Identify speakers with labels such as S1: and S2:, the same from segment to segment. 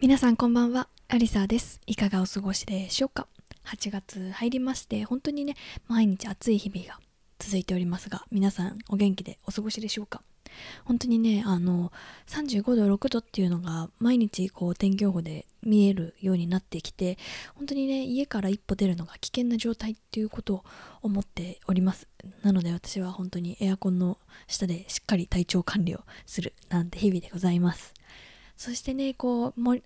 S1: 皆さんこんばんは。アリサです。いかがお過ごしでしょうか？8月入りまして本当にね毎日暑い日々が続いておりますが皆さんお元気でお過ごしでしょうか？本当にねあの35度6度っていうのが毎日こう天気予報で見えるようになってきて本当にね家から一歩出るのが危険な状態っていうことを思っております。なので私は本当にエアコンの下でしっかり体調管理をするなんて日々でございます。そしてねこうも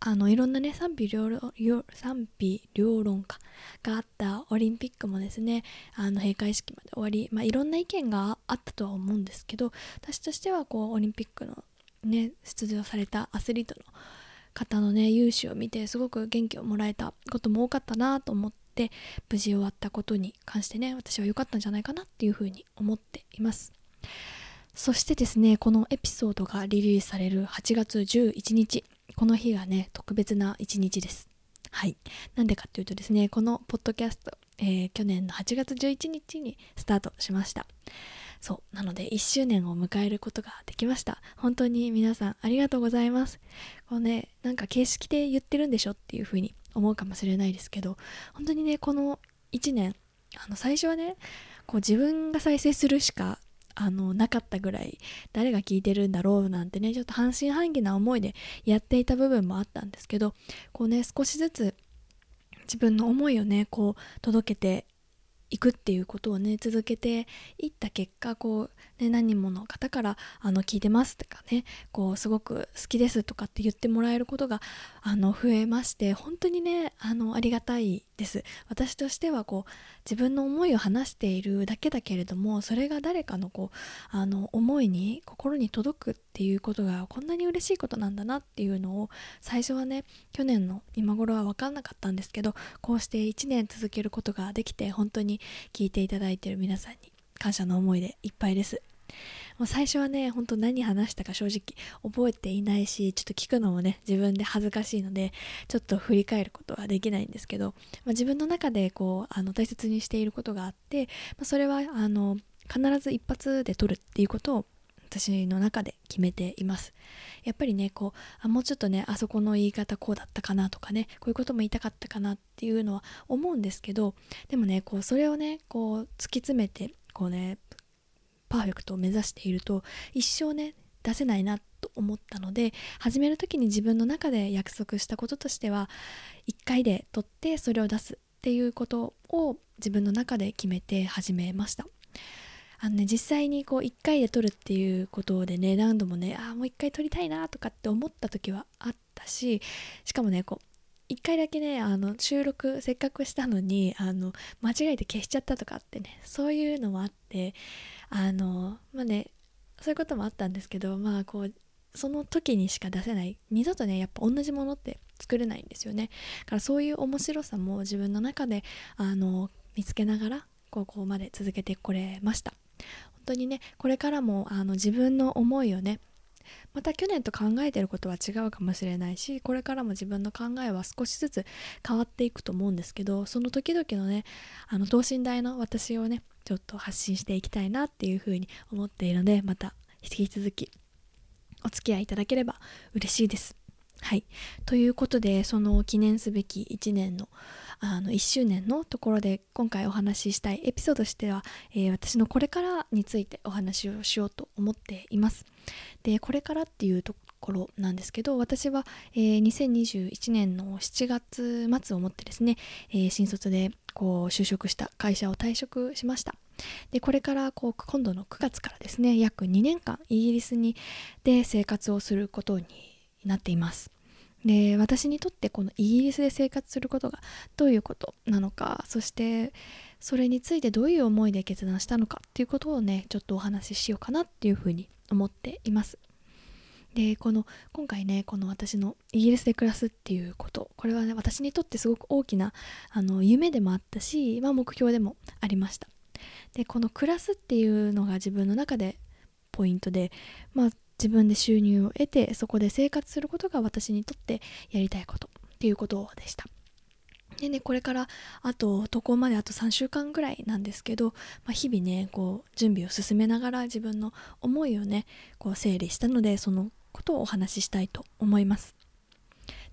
S1: あのいろんなね賛否両論賛否両論かがあったオリンピックもですねあの閉会式まで終わり、まあ、いろんな意見があったとは思うんですけど私としてはこうオリンピックのね出場されたアスリートの方のね勇姿を見てすごく元気をもらえたことも多かったなと思って無事終わったことに関してね私は良かったんじゃないかなっていうふうに思っています。そしてですねこのエピソードがリリースされる8月11日。この日がね特別な一日です。はい。なんでかっていうとですねこのポッドキャスト、えー、去年の8月11日にスタートしました。そう。なので1周年を迎えることができました。本当に皆さんありがとうございます。こうねなんか形式で言ってるんでしょっていう風に思うかもしれないですけど本当にねこの1年あの最初はねこう自分が再生するしかあのなかったぐらい誰が聞いてるんだろうなんてねちょっと半信半疑な思いでやっていた部分もあったんですけどこうね少しずつ自分の思いをねこう届けていくっていうことをね続けていった結果こう、ね、何人もの方からあの聞いてますとかねこうすごく好きですとかって言ってもらえることがあの増えまして本当にねあのありがたいです。私としてはこう自分の思いを話しているだけだけれどもそれが誰かのこうあの思いに心に届くっていうことがこんなに嬉しいことなんだなっていうのを最初はね去年の今頃は分かんなかったんですけどこうして1年続けることができて本当に聞いていただいてる皆さんに感謝の思いでいっぱいです。もう最初はねほんと何話したか正直覚えていないしちょっと聞くのもね自分で恥ずかしいのでちょっと振り返ることはできないんですけど、まあ、自分の中でこうあの大切にしていることがあって、まあ、それはあの必ず一発で取るっていうことを私の中で決めています。やっぱりねこうあもうちょっとねあそこの言い方こうだったかなとかねこういうことも言いたかったかなっていうのは思うんですけどでもねこうそれをねこう突き詰めてこうねパーフェクトを目指していると一生ね出せないなと思ったので始める時に自分の中で約束したこととしては1回で取ってそれを出すっていうことを自分の中で決めて始めました。あのね実際にこう1回で撮るっていうことでね何度もねああもう1回撮りたいなとかって思った時はあったししかもねこう1回だけねあの収録せっかくしたのにあの間違えて消しちゃったとかってねそういうのもあってあのまあねそういうこともあったんですけどまあこうその時にしか出せない二度とねやっぱ同じものって作れないんですよね。だからそういう面白さも自分の中であの見つけながら高校まで続けてこれました。本当にねこれからもあの自分の思いをねまた去年と考えてることは違うかもしれないしこれからも自分の考えは少しずつ変わっていくと思うんですけどその時々のねあの等身大の私をねちょっと発信していきたいなっていうふうに思っているのでまた引き続きお付き合いいただければ嬉しいです。はい。ということで、その記念すべき1年のあの1周年のところで今回お話ししたいエピソードとしては、えー、私のこれからについてお話をしようと思っています。でこれからっていうところなんですけど私は、えー、2021年の7月末をもってですね、えー、新卒でこう就職した会社を退職しました。でこれからこう今度の9月からですね約2年間イギリスにで生活をすることになっています。で私にとってこのイギリスで生活することがどういうことなのかそしてそれについてどういう思いで決断したのかっていうことをねちょっとお話ししようかなっていうふうに思っています。でこの今回ねこの私のイギリスで暮らすっていうことこれはね私にとってすごく大きなあの夢でもあったし、まあ、目標でもありました。でこの暮らすっていうのが自分の中でポイントで、まあ、自分で収入を得てそこで生活することが私にとってやりたいことっていうことでした。でねこれからあと渡航まであと3週間ぐらいなんですけど、まあ、日々ねこう準備を進めながら自分の思いをねこう整理したのでそのことをお話ししたいと思います。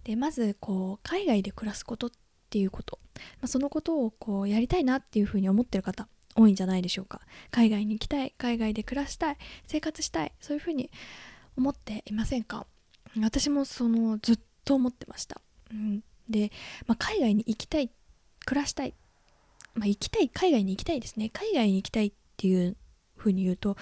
S1: でまずこう海外で暮らすことっていうこと、まあ、そのことをこうやりたいなっていうふうに思ってる方多いんじゃないでしょうか。海外に行きたい海外で暮らしたい生活したいそういうふうに思っていませんか？私もそのずっと思ってました、うん、で、まあ、海外に行きたい暮らしたい、まあ、行きたい海外に行きたいですね。海外に行きたいっていうふうに言うと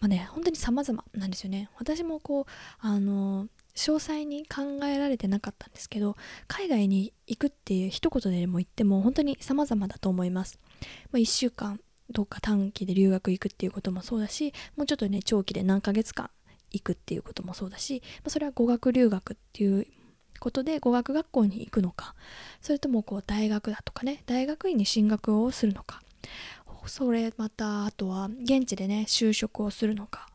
S1: まあね本当に様々なんですよね。私もこうあの詳細に考えられてなかったんですけど海外に行くっていう一言でも言っても本当に様々だと思います、まあ、1週間どっか短期で留学行くっていうこともそうだしもうちょっとね長期で何ヶ月間行くっていうこともそうだし、まあ、それは語学留学っていうことで語学学校に行くのかそれともこう大学だとかね大学院に進学をするのかそれまたあとは現地でね就職をするのか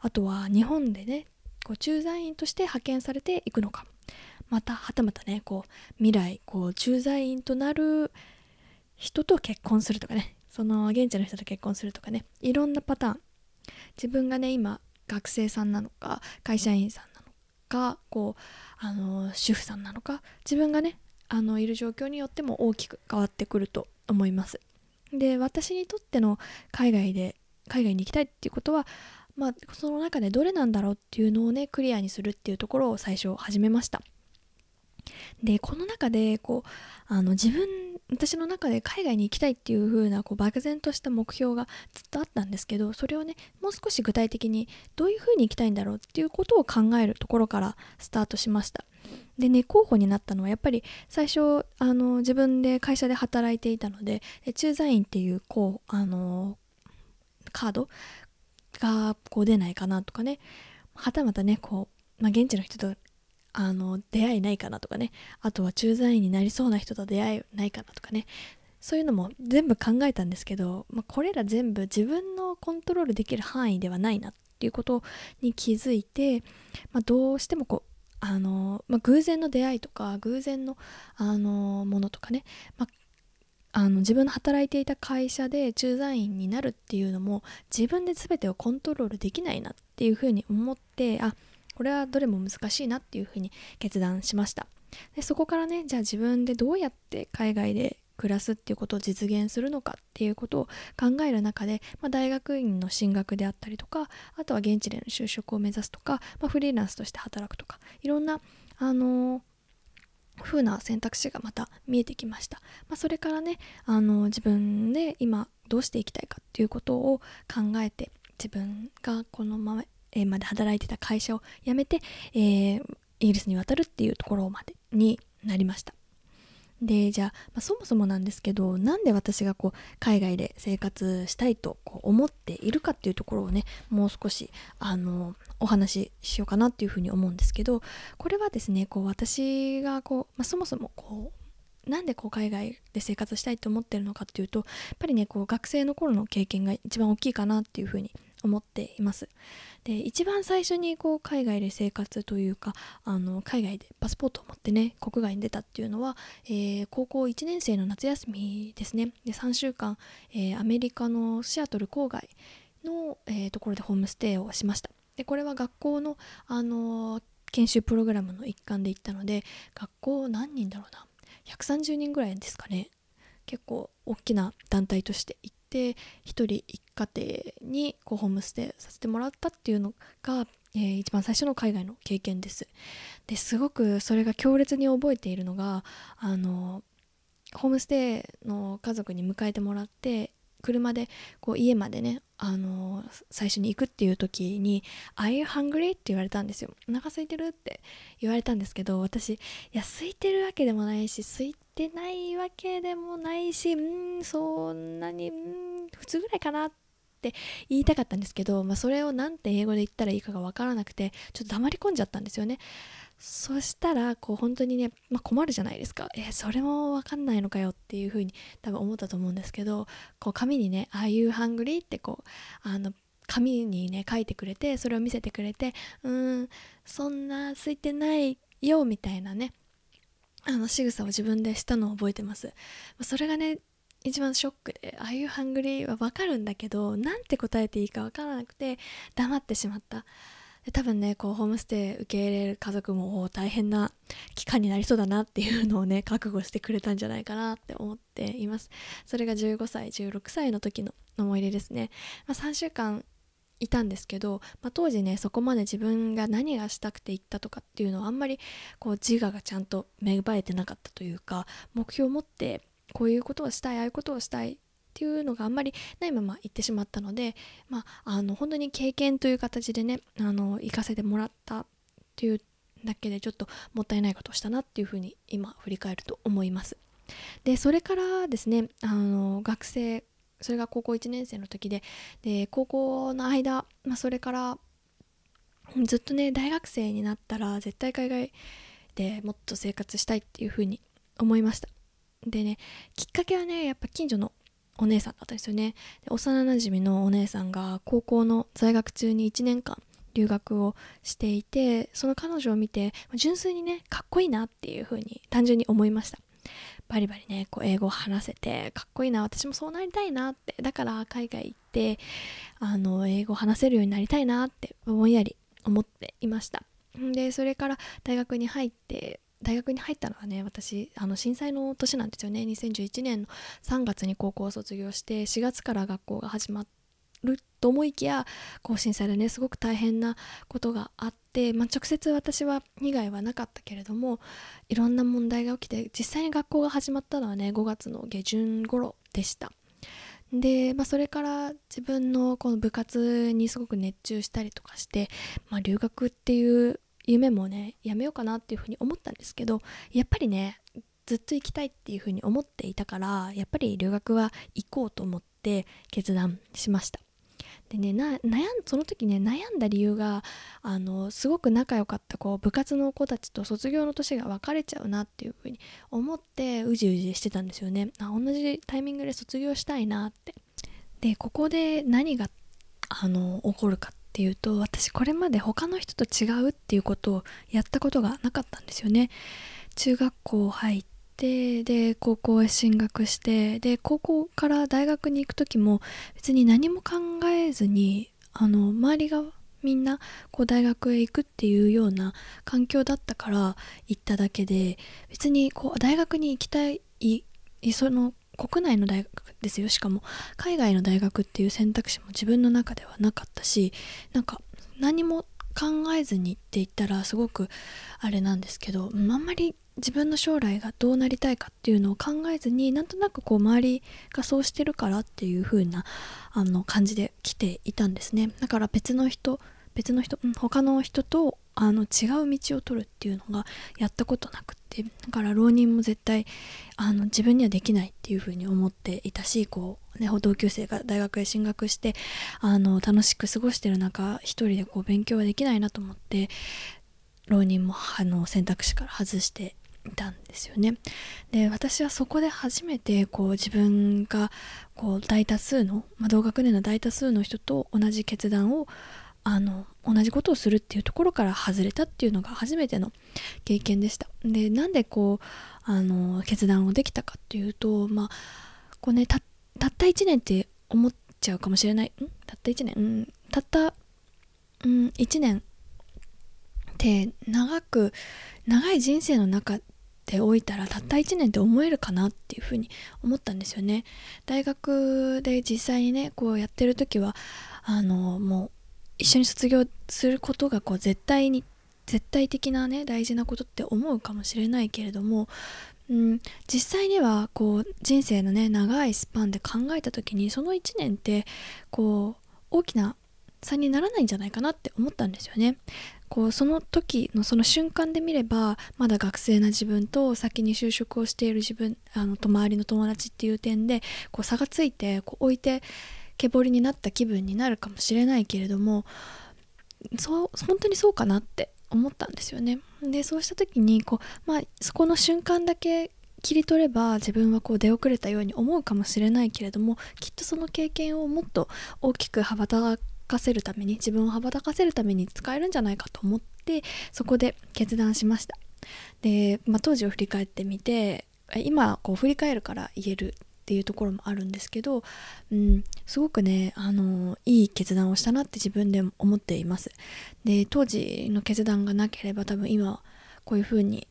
S1: あとは日本でねこう駐在員として派遣されていくのかまたはたまたねこう未来こう駐在員となる人と結婚するとかねその現地の人と結婚するとかねいろんなパターン。自分がね今学生さんなのか会社員さんなのかこうあの主婦さんなのか自分がねあのいる状況によっても大きく変わってくると思います。で私にとっての海外で海外に行きたいっていうことはまあその中でどれなんだろうっていうのをねクリアにするっていうところを最初始めました。でこの中でこうあの自分私の中で海外に行きたいっていう風なこう漠然とした目標がずっとあったんですけどそれをねもう少し具体的にどういう風に行きたいんだろうっていうことを考えるところからスタートしました。でね候補になったのはやっぱり最初あの自分で会社で働いていたので駐在員っていうこうあのカードがこう出ないかなとかねはたまたねこう、まあ、現地の人とあの出会いないかなとかね。あとは駐在員になりそうな人と出会いないかなとかね。そういうのも全部考えたんですけど、まあ、これら全部自分のコントロールできる範囲ではないなっていうことに気づいて、まあ、どうしてもこうあの、まあ、偶然の出会いとか偶然のあのものとかね、まあの自分の働いていた会社で駐在員になるっていうのも自分で全てをコントロールできないなっていうふうに思ってあこれはどれも難しいなっていうふうに決断しました。でそこからねじゃあ自分でどうやって海外で暮らすっていうことを実現するのかっていうことを考える中で、まあ、大学院の進学であったりとかあとは現地での就職を目指すとか、まあ、フリーランスとして働くとかいろんなあのー風な選択肢がまた見えてきました、まあ、それからねあの自分で今どうしていきたいかっていうことを考えて自分がこのままえー、まで働いてた会社を辞めて、えー、イギリスに渡るっていうところまでになりました。でじゃあ、まあ、そもそもなんですけどなんで私がこう海外で生活したいとこう思っているかっていうところをねもう少しあのお話ししようかなっていうふうに思うんですけどこれはですねこう私がこう、まあ、そもそもこうなんでこう海外で生活したいと思ってるのかっていうとやっぱりねこう学生の頃の経験が一番大きいかなっていうふうに思っています。で一番最初にこう海外で生活というかあの海外でパスポートを持ってね国外に出たっていうのは、えー、高校1年生の夏休みですね。で3週間、えー、アメリカのシアトル郊外の、えー、ところでホームステイをしました。でこれは学校の、あの研修プログラムの一環で行ったので学校何人だろうな？130人ぐらいですかね。結構大きな団体として行っで一人一家庭にこうホームステイさせてもらったっていうのが、えー、一番最初の海外の経験です。ですごくそれが強烈に覚えているのがあのホームステイの家族に迎えてもらって車でこう家までねあの最初に行くっていう時に「Are you hungry?」って言われたんですよ「お腹空いてる?」って言われたんですけど私いや空いてるわけでもないし空いてないわけでもないしうんそんなにうん普通ぐらいかなっって言いたかったんですけど、まあ、それを何て英語で言ったらいいかが分からなくてちょっと黙り込んじゃったんですよねそしたらこう本当にね、まあ、困るじゃないですか。えそれも分かんないのかよっていうふうに多分思ったと思うんですけどこう紙にね「Are you hungry?」ってこうあの紙にね書いてくれてそれを見せてくれてうんそんな空いてないよみたいなねあの仕草を自分でしたのを覚えてます。それがね一番ショックでああいうハングリーは分かるんだけどなんて答えていいか分からなくて黙ってしまった。多分ねこうホームステイ受け入れる家族も大変な期間になりそうだなっていうのをね覚悟してくれたんじゃないかなって思っています。それが15歳16歳の時の思い出ですね、まあ、3週間いたんですけど、まあ、当時ねそこまで自分が何がしたくて行ったとかっていうのはあんまりこう自我がちゃんと芽生えてなかったというか目標を持ってこういうことをしたいああいうことをしたいっていうのがあんまりないまま行ってしまったので、まあ、あの本当に経験という形でねあの行かせてもらったっていうだけでちょっともったいないことをしたなっていうふうに今振り返ると思います。でそれからですねあの学生それが高校1年生の時でで高校の間、まあ、それからずっとね大学生になったら絶対海外でもっと生活したいっていうふうに思いましたでねきっかけはねやっぱ近所のお姉さんだったんですよね。で幼なじみのお姉さんが高校の在学中に1年間留学をしていてその彼女を見て純粋にねかっこいいなっていうふうに単純に思いました。バリバリねこう英語を話せてかっこいいな私もそうなりたいなってだから海外行ってあの英語を話せるようになりたいなってぼんやり思っていました。でそれから大学に入って大学に入ったのはね私あの震災の年なんですよね。2011年の3月に高校を卒業して4月から学校が始まると思いきや更新されねすごく大変なことがあって、まあ、直接私は被害はなかったけれどもいろんな問題が起きて実際に学校が始まったのはね5月の下旬頃でした。で、まあ、それから自分のこの部活にすごく熱中したりとかして、まあ、留学っていう夢もねやめようかなっていうふうに思ったんですけどやっぱりねずっと行きたいっていうふうに思っていたからやっぱり留学は行こうと思って決断しました。でね悩んその時ね悩んだ理由があのすごく仲良かったこう部活の子たちと卒業の年が分かれちゃうなっていうふうに思ってうじうじしてたんですよね。あ同じタイミングで卒業したいなって。でここで何があの起こるかっっていうと私これまで他の人と違うっていうことをやったことがなかったんですよね。中学校入っでで高校へ進学してで高校から大学に行く時も別に何も考えずにあの周りがみんなこう大学へ行くっていうような環境だったから行っただけで別にこう大学に行きたいその国内の大学ですよ。しかも海外の大学っていう選択肢も自分の中ではなかったしなんか何も考えずにって言ったらすごくあれなんですけどあんまり自分の将来がどうなりたいかっていうのを考えずになんとなくこう周りがそうしてるからっていう風なあな感じで来ていたんですね。だから別の人別の人、他の人とあの違う道を取るっていうのがやったことなくってだから浪人も絶対あの自分にはできないっていう風に思っていたしこう、ね、同級生が大学へ進学してあの楽しく過ごしてる中一人でこう勉強はできないなと思って浪人もあの選択肢から外していたんですよね。で私はそこで初めてこう自分がこう大多数の、まあ、同学年の大多数の人と同じ決断をあの同じことをするっていうところから外れたっていうのが初めての経験でした。でなんでこうあの決断をできたかっていうとまあこうねたった1年って思っちゃうかもしれない。ん？たった1年？うん。たった、うん、1年。って長く長い人生の中でおいたらたった1年って思えるかなっていうふうに思ったんですよね。大学で実際にねこうやってる時はあのもう一緒に卒業することがこう絶対に絶対的なね大事なことって思うかもしれないけれども、うん、実際にはこう人生のね長いスパンで考えた時にその1年ってこう大きな差にならないんじゃないかなって思ったんですよね。こうその時のその瞬間で見ればまだ学生な自分と先に就職をしている自分あの周りの友達っていう点でこう差がついてこう置いてけぼりになった気分になるかもしれないけれどもそう本当にそうかなって思ったんですよね。でそうした時にこう、まあ、そこの瞬間だけ切り取れば自分はこう出遅れたように思うかもしれないけれどもきっとその経験をもっと大きく羽ばたかせるために自分を羽ばたかせるために使えるんじゃないかと思ってそこで決断しましたで、まあ、当時を振り返ってみて今こう振り返るから言えるっていうところもあるんですけど、うん、すごくねあのいい決断をしたなって自分でも思っています。で当時の決断がなければ多分今こういう風に、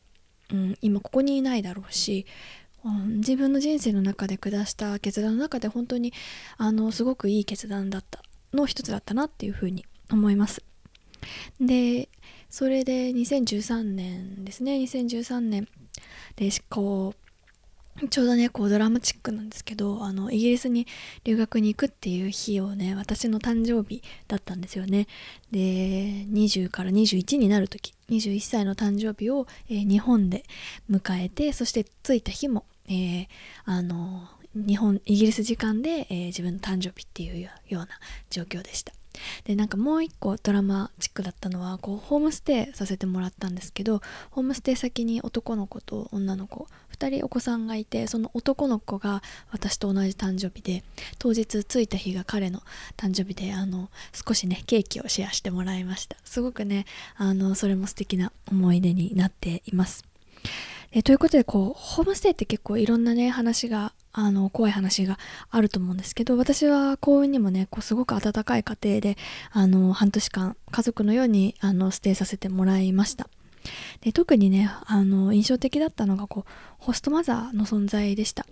S1: うん、今ここにいないだろうし、うん、自分の人生の中で下した決断の中で本当にあのすごくいい決断だったの一つだったなっていう風に思います。でそれで2013年ですね。2013年でこうちょうどねこうドラマチックなんですけどあのイギリスに留学に行くっていう日をね私の誕生日だったんですよね。で20から21になる時21歳の誕生日を、えー、日本で迎えてそして着いた日も、えー、あの日本イギリス時間で、えー、自分の誕生日っていうような状況でした。でなんかもう一個ドラマチックだったのはこうホームステイさせてもらったんですけどホームステイ先に男の子と女の子2人お子さんがいてその男の子が私と同じ誕生日で当日着いた日が彼の誕生日であの少しねケーキをシェアしてもらいました。すごくねあのそれも素敵な思い出になっています。えということでこうホームステイって結構いろんなね話があの怖い話があると思うんですけど私は幸運にもねこうすごく温かい家庭であの半年間家族のようにあのステイさせてもらいました。で特にねあの印象的だったのがこうホストマザーの存在でした。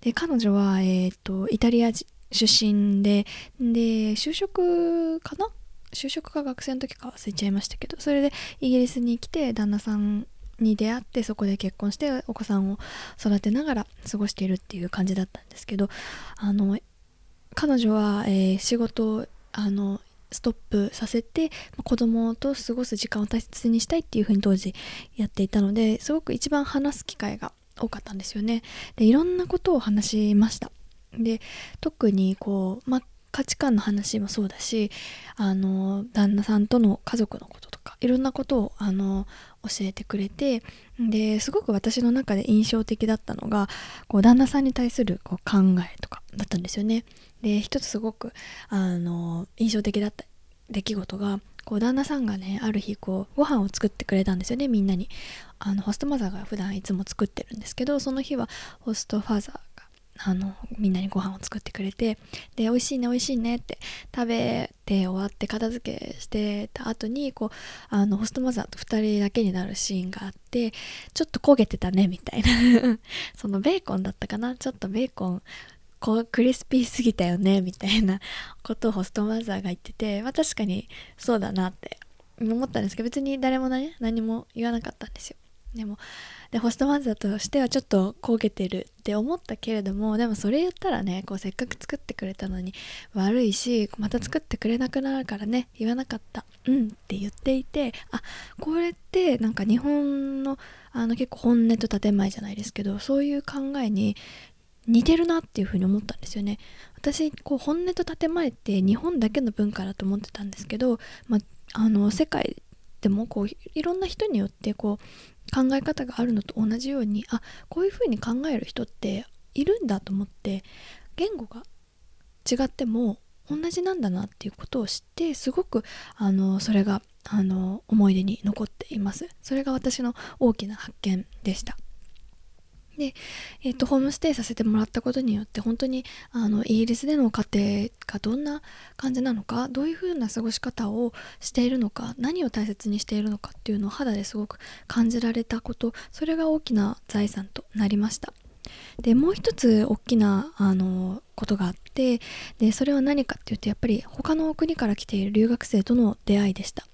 S1: で彼女は、えーと、イタリア出身でで就職かな？就職か学生の時か忘れちゃいましたけどそれでイギリスに来て旦那さんに出会ってそこで結婚してお子さんを育てながら過ごしているっていう感じだったんですけどあの彼女は、えー、仕事をあのストップさせて子供と過ごす時間を大切にしたいっていうふうに当時やっていたのですごく一番話す機会が多かったんですよね。でいろんなことを話しました。で特にこう、ま価値観の話もそうだしあの旦那さんとの家族のこととかいろんなことをあの教えてくれてですごく私の中で印象的だったのがこう旦那さんに対するこう考えとかだったんですよね。で一つすごくあの印象的だった出来事がこう旦那さんがねある日こうご飯を作ってくれたんですよねみんなにあのホストマザーが普段いつも作ってるんですけどその日はホストファザーあのみんなにご飯を作ってくれてで美味しいね美味しいねって食べて終わって片付けしてた後にこうあのホストマザーと2人だけになるシーンがあってちょっと焦げてたねみたいな。そのベーコンだったかな？ちょっとベーコンこうクリスピーすぎたよねみたいなことをホストマザーが言ってて、まあ、確かにそうだなって思ったんですけど別に誰もね何も言わなかったんですよ。でもでホストマザーとしてはちょっと焦げてるって思ったけれどもでもそれ言ったらねこうせっかく作ってくれたのに悪いしまた作ってくれなくなるからね言わなかった。うんって言っていてあこれってなんか日本のあの結構本音と建前じゃないですけどそういう考えに似てるなっていうふうに思ったんですよね。私こう本音と建前って日本だけの文化だと思ってたんですけど、まあ、あの世界でもこういろんな人によってこう考え方があるのと同じようにあこういうふうに考える人っているんだと思って言語が違っても同じなんだなっていうことを知ってすごくあのそれがあの思い出に残っています。それが私の大きな発見でした。で、えーと、ホームステイさせてもらったことによって本当にあのイギリスでの家庭がどんな感じなのかどういうふうな過ごし方をしているのか何を大切にしているのかっていうのを肌ですごく感じられたことそれが大きな財産となりました。でもう一つ大きなあのことがあってでそれは何かっていうとやっぱり他の国から来ている留学生との出会いでした。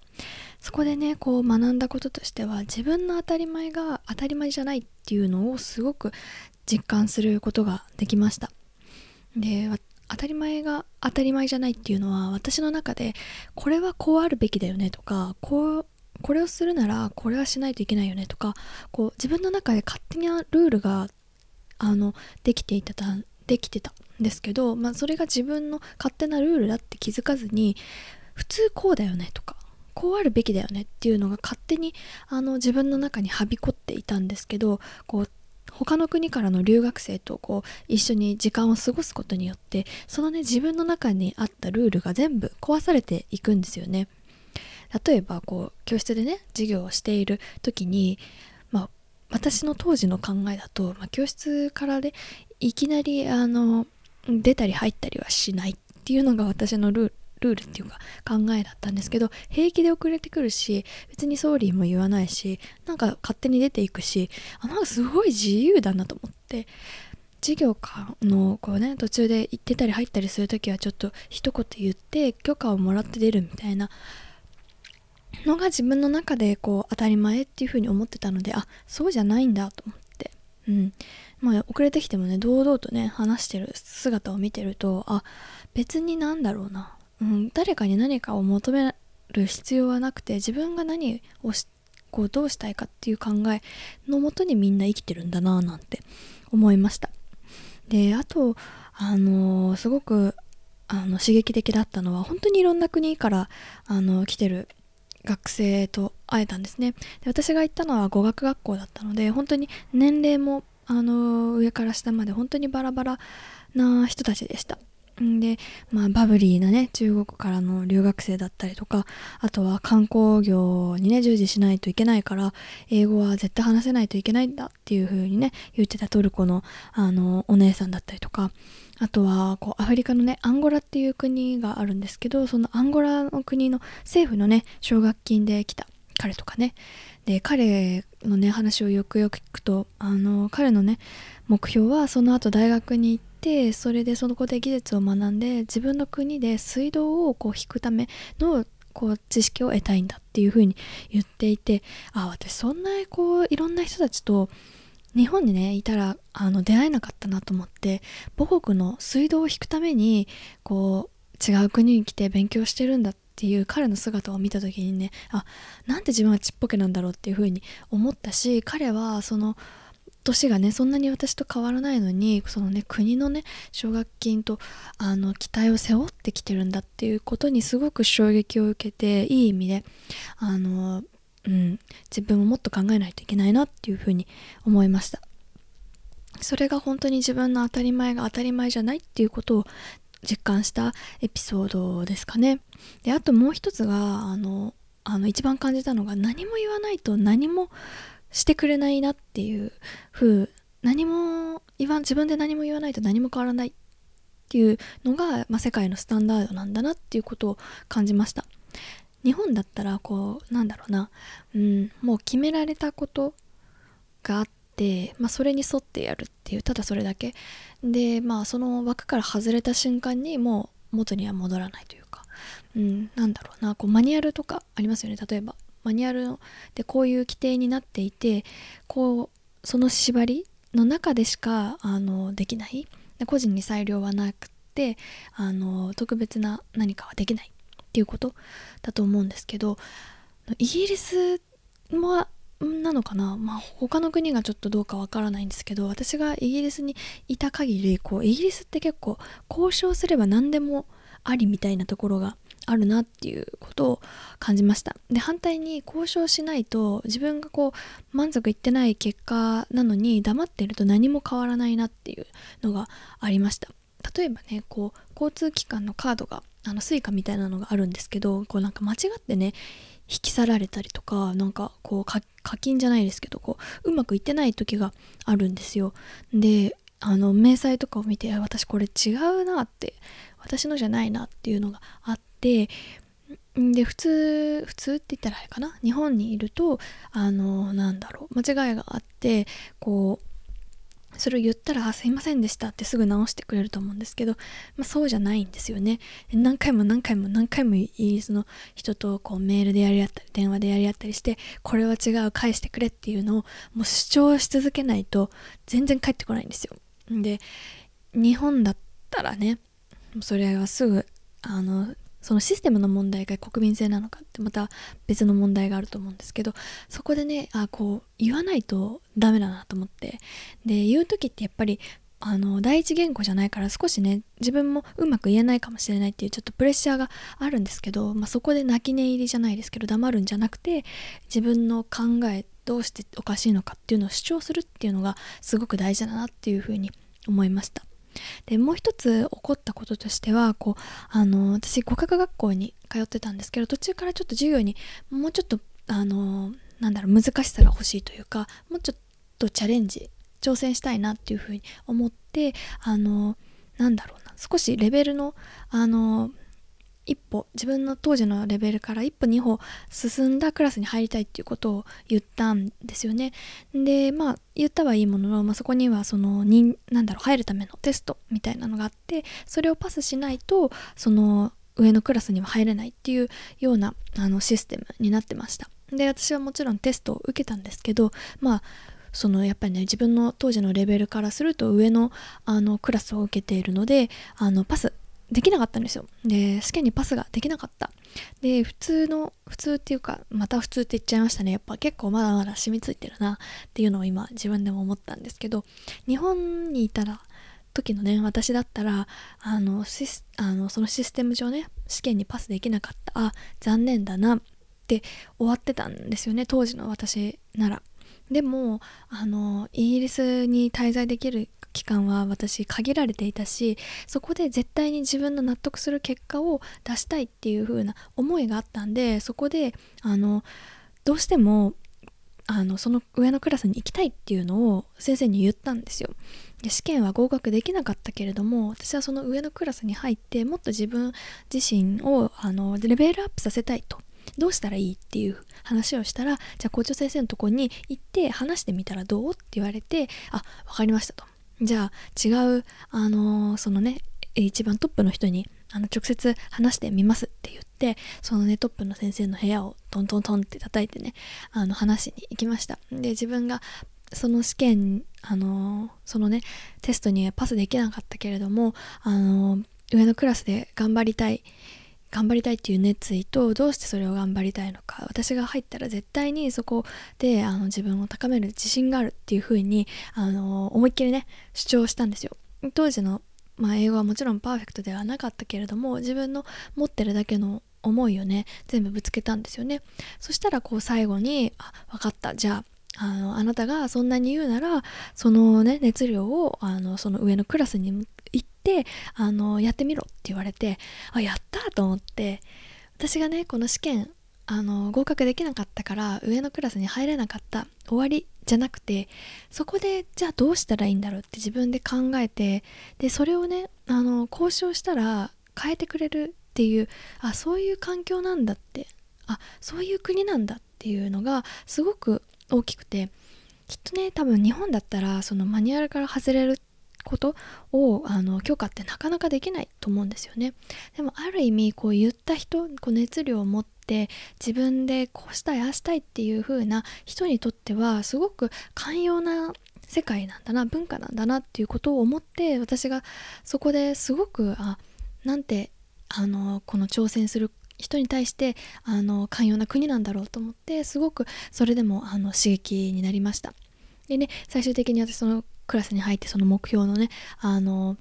S1: そこでねこう学んだこととしては自分の当たり前が当たり前じゃないっていうのをすごく実感することができました。で当たり前が当たり前じゃないっていうのは私の中でこれはこうあるべきだよねとかこうこれをするならこれはしないといけないよねとかこう自分の中で勝手なルールがあのできていたできてたんですけど、まあ、それが自分の勝手なルールだって気づかずに普通こうだよねとかこうあるべきだよねっていうのが勝手にあの自分の中にはびこっていたんですけどこう他の国からの留学生とこう一緒に時間を過ごすことによってそのね自分の中にあったルールが全部壊されていくんですよね。例えばこう教室でね授業をしている時に、まあ、私の当時の考えだと、まあ、教室からねいきなりあの出たり入ったりはしないっていうのが私のルルールっていうか考えだったんですけど平気で遅れてくるし別にソーリーも言わないしなんか勝手に出ていくしあなんかすごい自由だなと思って授業かのこうね途中で行ってたり入ったりする時はちょっと一言言って許可をもらって出るみたいなのが自分の中でこう当たり前っていう風に思ってたのであそうじゃないんだと思ってうん。まあ遅れてきてもね堂々とね話してる姿を見てるとあ別になんだろうな。うん、誰かに何かを求める必要はなくて自分が何をしこうどうしたいかっていう考えのもとにみんな生きてるんだななんて思いました。であとあのー、すごくあの刺激的だったのは本当にいろんな国からあの来てる学生と会えたんですね。で私が行ったのは語学学校だったので本当に年齢もあの上から下まで本当にバラバラな人たちでした。で、まあ、バブリーなね中国からの留学生だったりとかあとは観光業にね従事しないといけないから英語は絶対話せないといけないんだっていう風にね言ってたトルコのあのお姉さんだったりとかあとはこうアフリカのねアンゴラっていう国があるんですけどそのアンゴラの国の政府のね奨学金で来た彼とかね。で彼のね話をよくよく聞くとあの彼のね目標はその後大学に行ってそれでその子で技術を学んで自分の国で水道をこう引くためのこう知識を得たいんだっていうふうに言っていてあ私そんなこういろんな人たちと日本にねいたらあの出会えなかったなと思って母国の水道を引くためにこう違う国に来て勉強してるんだっていう彼の姿を見た時にねあなんで自分はちっぽけなんだろうっていうふうに思ったし彼はその年がねそんなに私と変わらないのにそのね国のね奨学金とあの期待を背負ってきてるんだっていうことにすごく衝撃を受けていい意味であの、うん、自分ももっと考えないといけないなっていうふうに思いました。それが本当に自分の当たり前が当たり前じゃないっていうことを実感したエピソードですかね。であともう一つがあのあの一番感じたのが何も言わないと何もしてくれないなっていう風何も言わ自分で何も言わないと何も変わらないっていうのが、まあ、世界のスタンダードなんだなっていうことを感じました。日本だったらこうなんだろうな、うん、もう決められたことがあって、まあ、それに沿ってやるっていうただそれだけ。でまあその枠から外れた瞬間にもう元には戻らないというか、うん、なんだろうな。こうマニュアルとかありますよね。例えばマニュアルでこういう規定になっていてこうその縛りの中でしかあのできない。個人に裁量はなくてあの特別な何かはできないっていうことだと思うんですけどイギリスもなのかな、まあ、他の国がちょっとどうかわからないんですけど私がイギリスにいた限りこうイギリスって結構交渉すれば何でもありみたいなところがあるなっていうことを感じました。で反対に交渉しないと自分がこう満足いってない結果なのに黙ってると何も変わらないなっていうのがありました。例えばねこう交通機関のカードがあの suica みたいなのがあるんですけどこうなんか間違ってね引き去られたりとかなんかこう課金じゃないですけどこううまくいってない時があるんですよ。であの明細とかを見て私これ違うなって私のじゃないなっていうのがあってで普通普通って言ったらあれかな？日本にいるとあのなんだろう間違いがあってこうそれを言ったら「あすいませんでした」ってすぐ直してくれると思うんですけど、まあ、そうじゃないんですよね。何回も何回も何回もイギリスの人とこうメールでやり合ったり電話でやり合ったりしてこれは違う返してくれっていうのをもう主張し続けないと全然返ってこないんですよ。で日本だったらねそれはすぐあのそのシステムの問題が国民性なのかってまた別の問題があると思うんですけどそこでねあこう言わないとダメだなと思ってで言う時ってやっぱりあの第一言語じゃないから少しね自分もうまく言えないかもしれないっていうちょっとプレッシャーがあるんですけど、まあ、そこで泣き寝入りじゃないですけど黙るんじゃなくて自分の考えどうしておかしいのかっていうのを主張するっていうのがすごく大事だなっていうふうに思いました。でもう一つ起こったこととしてはこうあの私語学学校に通ってたんですけど途中からちょっと授業にもうちょっとあのなんだろう難しさが欲しいというかもうちょっとチャレンジ挑戦したいなっていうふうに思ってあのなんだろうな少しレベルのあの一歩自分の当時のレベルから一歩二歩進んだクラスに入りたいっていうことを言ったんですよね。でまあ言ったはいいものの、まあ、そこにはそのになんだろう入るためのテストみたいなのがあってそれをパスしないとその上のクラスには入れないっていうようなあのシステムになってました。で私はもちろんテストを受けたんですけどまあそのやっぱりね自分の当時のレベルからすると上のあのクラスを受けているのであのパスできなかったんですよ。で、試験にパスができなかった。で、普通の、普通っていうか、また普通って言っちゃいましたね。やっぱ結構まだまだ染みついてるなっていうのを今自分でも思ったんですけど、日本にいたら、時のね、私だったら、あの、シスあのそのシステム上ね、試験にパスできなかった、あ、残念だなって終わってたんですよね、当時の私なら。でも、あの、イギリスに滞在できる期間は私限られていたしそこで絶対に自分の納得する結果を出したいっていう風な思いがあったんでそこであのどうしてもあのその上のクラスに行きたいっていうのを先生に言ったんですよ。で試験は合格できなかったけれども私はその上のクラスに入ってもっと自分自身をあのレベルアップさせたいと。どうしたらいいっていう話をしたらじゃあ校長先生のとこに行って話してみたらどうって言われてあ分かりましたと。じゃあ違うあのー、そのね一番トップの人にあの直接話してみますって言ってそのねトップの先生の部屋をトントントンって叩いてねあの話しに行きました。で自分がその試験あの、そのねテストにパスできなかったけれどもあの、上のクラスで頑張りたい頑張りたいっていう熱意とどうしてそれを頑張りたいのか。私が入ったら絶対にそこであの自分を高める自信があるっていう風にあの思いっきりね主張したんですよ。当時の、まあ、英語はもちろんパーフェクトではなかったけれども自分の持ってるだけの思いをね全部ぶつけたんですよね。そしたらこう最後に「あ分かった。じゃああのあなたがそんなに言うならそのね熱量をあのその上のクラスにってあのやってみろって言われてあやったと思って私がねこの試験あの合格できなかったから上のクラスに入れなかった。終わりじゃなくてそこでじゃあどうしたらいいんだろうって自分で考えてでそれをねあの交渉したら変えてくれるっていうあそういう環境なんだってあそういう国なんだっていうのがすごく大きくてきっとね多分日本だったらそのマニュアルから外れるっことをあの許可ってなかなかできないと思うんですよね。でもある意味こう言った人こう熱量を持って自分でこうしたいああしたいっていう風な人にとってはすごく寛容な世界なんだな文化なんだなっていうことを思って私がそこですごくあなんてあのこの挑戦する人に対してあの寛容な国なんだろうと思ってすごくそれでもあの刺激になりました。でね最終的に私そのクラスに入ってその目標のねあの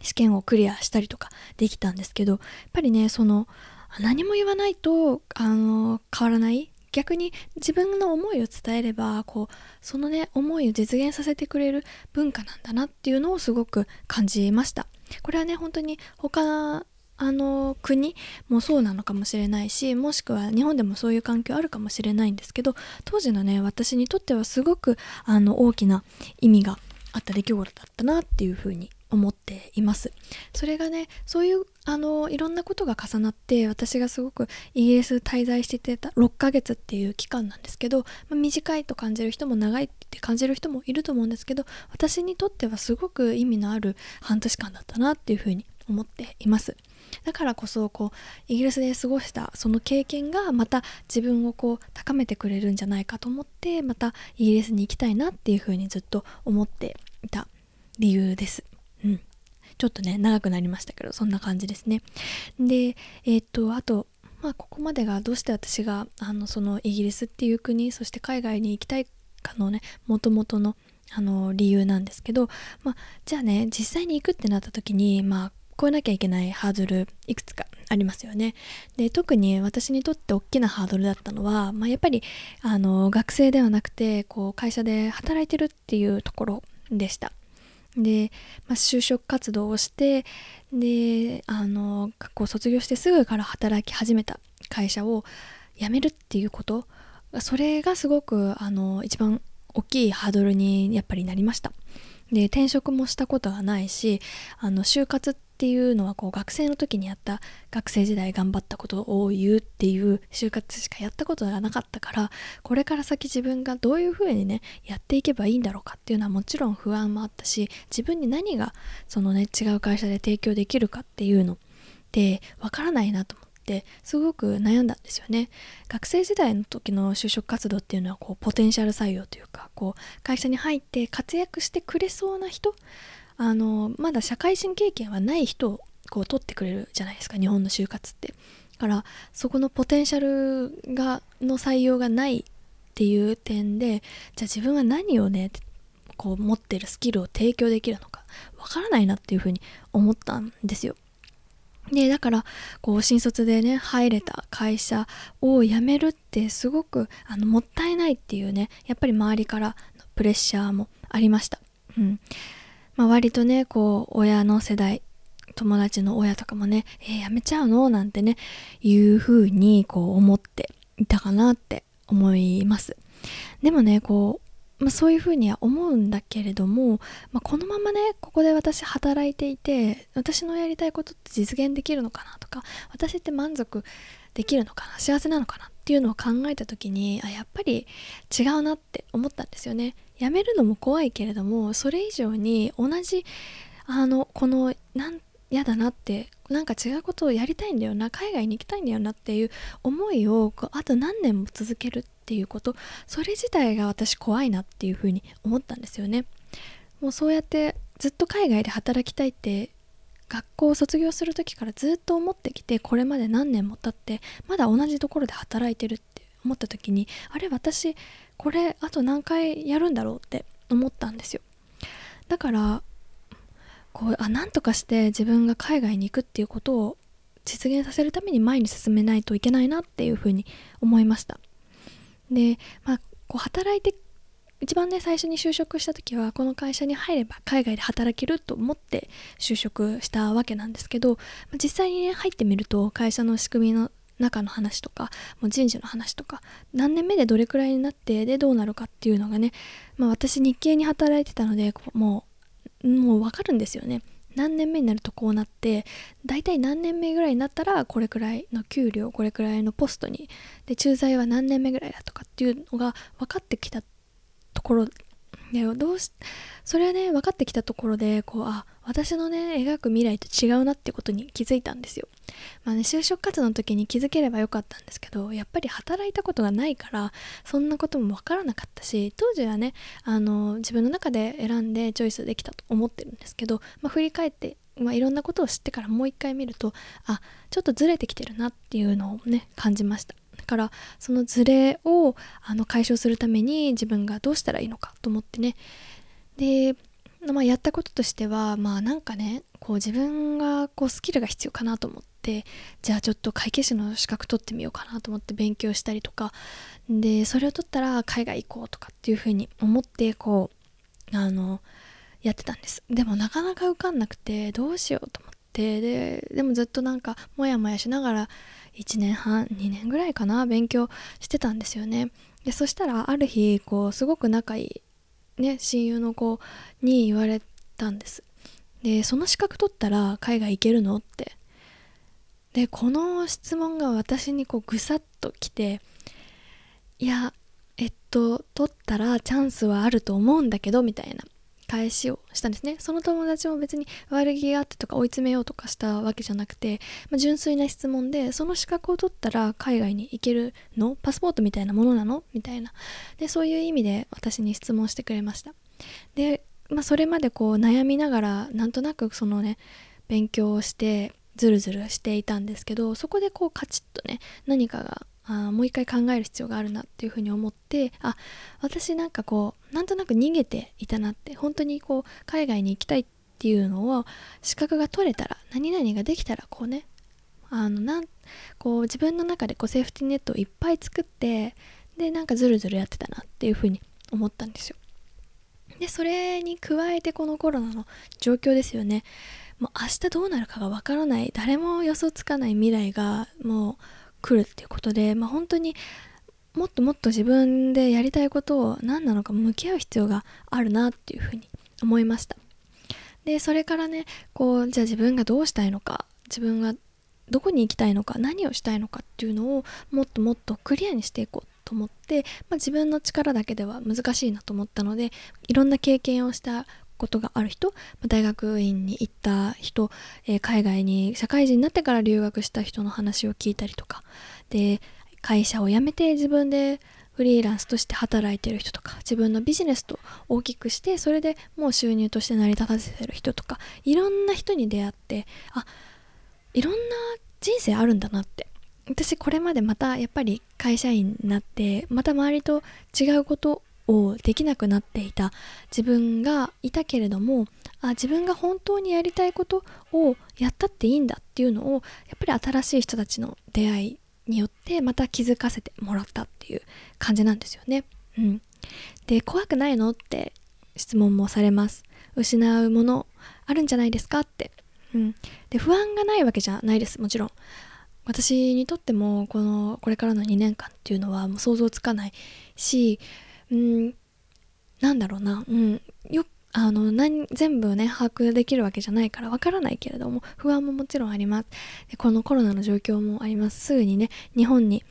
S1: 試験をクリアしたりとかできたんですけどやっぱりねその何も言わないとあの変わらない。逆に自分の思いを伝えればこうそのね思いを実現させてくれる文化なんだなっていうのをすごく感じました。これはね本当に他あの国もそうなのかもしれないしもしくは日本でもそういう環境あるかもしれないんですけど当時のね私にとってはすごくあの大きな意味があった出来事だったなっていうふうに思っています。それがねそういうあのいろんなことが重なって私がすごくイギリス滞在していた6ヶ月っていう期間なんですけど、まあ、短いと感じる人も長いって感じる人もいると思うんですけど私にとってはすごく意味のある半年間だったなっていうふうに思っています。だからこそこうイギリスで過ごしたその経験がまた自分をこう高めてくれるんじゃないかと思ってまたイギリスに行きたいなっていうふうにずっと思ってた理由です。うん、ちょっとね長くなりましたけどそんな感じですね。でえっ、とあとまあここまでがどうして私があのそのイギリスっていう国そして海外に行きたいかのねもともとのあの理由なんですけど、まあ、じゃあね実際に行くってなった時にまあ超えなきゃいけないハードルいくつかありますよね。で特に私にとって大きなハードルだったのは、まあ、やっぱりあの学生ではなくてこう会社で働いてるっていうところでした。で、まあ、就職活動をしてであの学校卒業してすぐから働き始めた会社を辞めるっていうことそれがすごくあの一番大きいハードルにやっぱりなりました。で転職もしたことがないしあの就活っっていうのはこう学生の時にやった学生時代頑張ったことを言うっていう就活しかやったことがなかったからこれから先自分がどういうふうにねやっていけばいいんだろうかっていうのはもちろん不安もあったし自分に何がそのね違う会社で提供できるかっていうのってわからないなと思ってすごく悩んだんですよね。学生時代の時の就職活動っていうのはこうポテンシャル採用というかこう会社に入って活躍してくれそうな人あのまだ社会人経験はない人をこう取ってくれるじゃないですか日本の就活って。だからそこのポテンシャルがの採用がないっていう点でじゃあ自分は何をねこう持ってるスキルを提供できるのかわからないなっていうふうに思ったんですよ。でだからこう新卒でね入れた会社を辞めるってすごくあのもったいないっていうねやっぱり周りからのプレッシャーもありました、うん。まあ、割とねこう親の世代友達の親とかもね「えー、やめちゃうの?」なんてねいうふうにこう思っていたかなって思いますでもねこう、まあ、そういうふうには思うんだけれども、まあ、このままねここで私働いていて私のやりたいことって実現できるのかなとか私って満足できるのかな幸せなのかなっていうのを考えた時にあやっぱり違うなって思ったんですよねやめるのも怖いけれどもそれ以上に同じあのこのなん嫌だなってなんか違うことをやりたいんだよな海外に行きたいんだよなっていう思いをあと何年も続けるっていうことそれ自体が私怖いなっていうふうに思ったんですよね。もうそうやってずっと海外で働きたいって学校を卒業する時からずっと思ってきてこれまで何年も経ってまだ同じところで働いてるって思った時にあれ私これあと何回やるんだろうって思ったんですよ。だからこうあなんとかして自分が海外に行くっていうことを実現させるために前に進めないといけないなっていうふうに思いました。でまあこう働いて一番ね最初に就職した時はこの会社に入れば海外で働けると思って就職したわけなんですけど実際にね入ってみると会社の仕組みの中の話とかもう人事の話とか何年目でどれくらいになってでどうなるかっていうのがね、まあ、私日系に働いてたのでもうもうわかるんですよね。何年目になるとこうなって大体何年目ぐらいになったらこれくらいの給料これくらいのポストにで駐在は何年目ぐらいだとかっていうのが分かってきたところでどうしそれはね分かってきたところでこうあ私のね描く未来と違うなってことに気づいたんですよ。まあね就職活動の時に気づければよかったんですけどやっぱり働いたことがないからそんなことも分からなかったし当時はねあの自分の中で選んでチョイスできたと思ってるんですけど、まあ、振り返ってまあ、いろんなことを知ってからもう一回見るとあちょっとずれてきてるなっていうのをね感じました。だからそのズレをあの解消するために自分がどうしたらいいのかと思ってね。で、まあ、やったこととしてはまあなんかねこう自分がこうスキルが必要かなと思って。じゃあちょっと会計士の資格取ってみようかなと思って勉強したりとか。でそれを取ったら海外行こうとかっていうふうに思ってこうあのやってたんです。でもなかなか受かんなくてどうしようと思って。ででもずっとなんかモヤモヤしながら1年半2年ぐらいかな勉強してたんですよね。でそしたらある日こうすごく仲いいね親友の子に言われたんです。でその資格取ったら海外行けるのってでこの質問が私にこうぐさっときていやえっと取ったらチャンスはあると思うんだけどみたいな返しをしたんですね。その友達も別に悪気があってとか追い詰めようとかしたわけじゃなくて、まあ、純粋な質問でその資格を取ったら海外に行けるの？パスポートみたいなものなの？みたいな。でそういう意味で私に質問してくれました。で、まあ、それまでこう悩みながらなんとなくそのね勉強をしてズルズルしていたんですけどそこでこうカチッとね何かがあもう一回考える必要があるなっていうふうに思ってあ私なんかこうなんとなく逃げていたなって本当にこう海外に行きたいっていうのを資格が取れたら何々ができたらこうねあのなんこう自分の中でこうセーフティーネットをいっぱい作ってでなんかずるずるやってたなっていうふうに思ったんですよ。でそれに加えてこのコロナの状況ですよね。もう明日どうなるかがわからない誰も予想つかない未来がもう来るっていうことで、まあ、本当にもっともっと自分でやりたいことを何なのか向き合う必要があるなっていうふうに思いました。でそれからねこうじゃあ自分がどうしたいのか自分がどこに行きたいのか何をしたいのかっていうのをもっともっとクリアにしていこうと思って、まあ、自分の力だけでは難しいなと思ったのでいろんな経験をしたことがある人大学院に行った人、え、海外に社会人になってから留学した人の話を聞いたりとかで会社を辞めて自分でフリーランスとして働いてる人とか自分のビジネスと大きくしてそれでもう収入として成り立たせてる人とかいろんな人に出会ってあいろんな人生あるんだなって。私これまでまたやっぱり会社員になってまた周りと違うことをできなくなっていた自分がいたけれどもあ自分が本当にやりたいことをやったっていいんだっていうのをやっぱり新しい人たちの出会いによってまた気づかせてもらったっていう感じなんですよね。うん、で怖くないのって質問もされます。失うものあるんじゃないですかって。うん、で不安がないわけじゃないですもちろん。私にとってもこのこれからの2年間っていうのはもう想像つかないしうんなんだろうな、うん、よあの何全部ね把握できるわけじゃないからわからないけれども不安ももちろんあります。でこのコロナの状況もあります。すぐにね日本に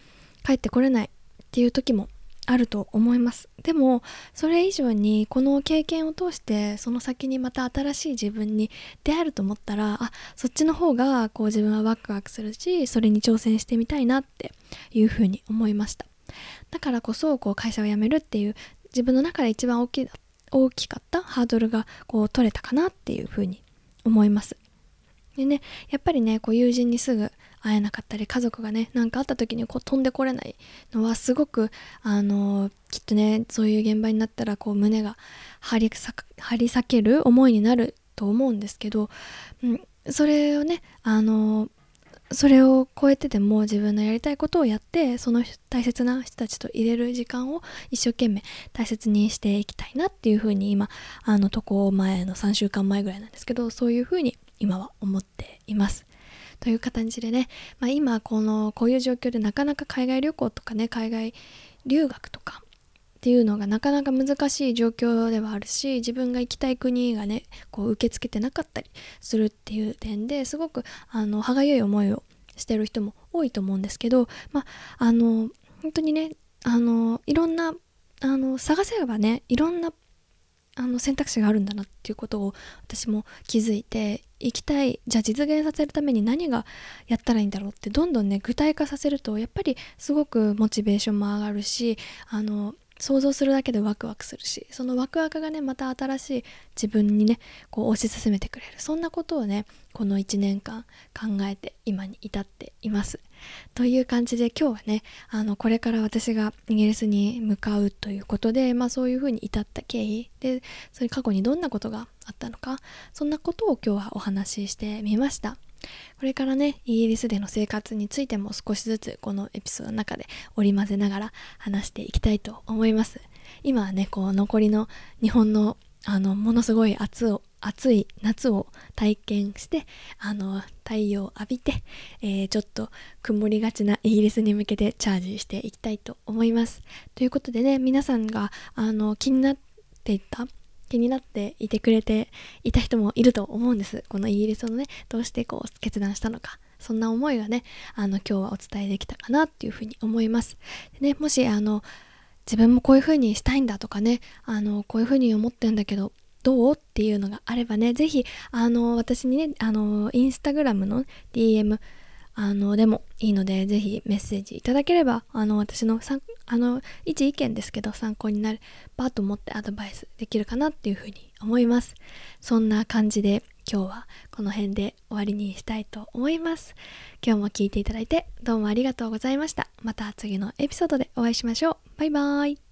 S1: 帰ってこれないっていう時もあると思います。でもそれ以上にこの経験を通してその先にまた新しい自分に出会えると思ったらあそっちの方がこう自分はワクワクするしそれに挑戦してみたいなっていうふうに思いました。だからこそこう会社を辞めるっていう自分の中で一番大き大きかったハードルがこう取れたかなっていうふうに思います。でねやっぱりねこう友人にすぐ会えなかったり家族がね何かあった時にこう飛んでこれないのはすごくあのきっとねそういう現場になったらこう胸が張り裂ける思いになると思うんですけど、うん、それをねあのそれを超えてでも自分のやりたいことをやってその大切な人たちと入れる時間を一生懸命大切にしていきたいなっていうふうに今あの渡航前の3週間前ぐらいなんですけどそういうふうに今は思っています。という形でね、まあ、今このこういう状況でなかなか海外旅行とかね海外留学とかっていうのがなかなか難しい状況ではあるし自分が行きたい国がねこう受け付けてなかったりするっていう点ですごくあの歯がゆい思いをしてる人も多いと思うんですけどまああの本当にねあのいろんなあの探せばねいろんなあの選択肢があるんだなっていうことを私も気づいて行きたいじゃあ実現させるために何がやったらいいんだろうってどんどんね具体化させるとやっぱりすごくモチベーションも上がるしあの想像するだけでワクワクするしそのワクワクがねまた新しい自分にねこう推し進めてくれる。そんなことをねこの1年間考えて今に至っています。という感じで今日はねあのこれから私がイギリスに向かうということでまあそういうふうに至った経緯。でそれ過去にどんなことがあったのか。そんなことを今日はお話ししてみました。これからね、イギリスでの生活についても少しずつこのエピソードの中で織り交ぜながら話していきたいと思います。今はね、こう残りの日本のあのものすごい暑を暑い夏を体験してあの太陽を浴びて、えー、ちょっと曇りがちなイギリスに向けてチャージしていきたいと思います。ということでね皆さんがあの気になっていた気になっていてくれていた人もいると思うんです。このイギリスのね、どうしてこう決断したのか。そんな思いがね、あの今日はお伝えできたかなっていうふうに思います。でね、もしあの自分もこういうふうにしたいんだとかね、あのこういうふうに思ってんだけど、どうっていうのがあればね、ぜひ、あの、私にね、あの、インスタグラムの DM、あの、でもいいので、ぜひメッセージいただければ、あの、私のさん、あの、一意見ですけど、参考になればと思ってアドバイスできるかなっていうふうに思います。そんな感じで、今日はこの辺で終わりにしたいと思います。今日も聞いていただいてどうもありがとうございました。また次のエピソードでお会いしましょう。バイバーイ。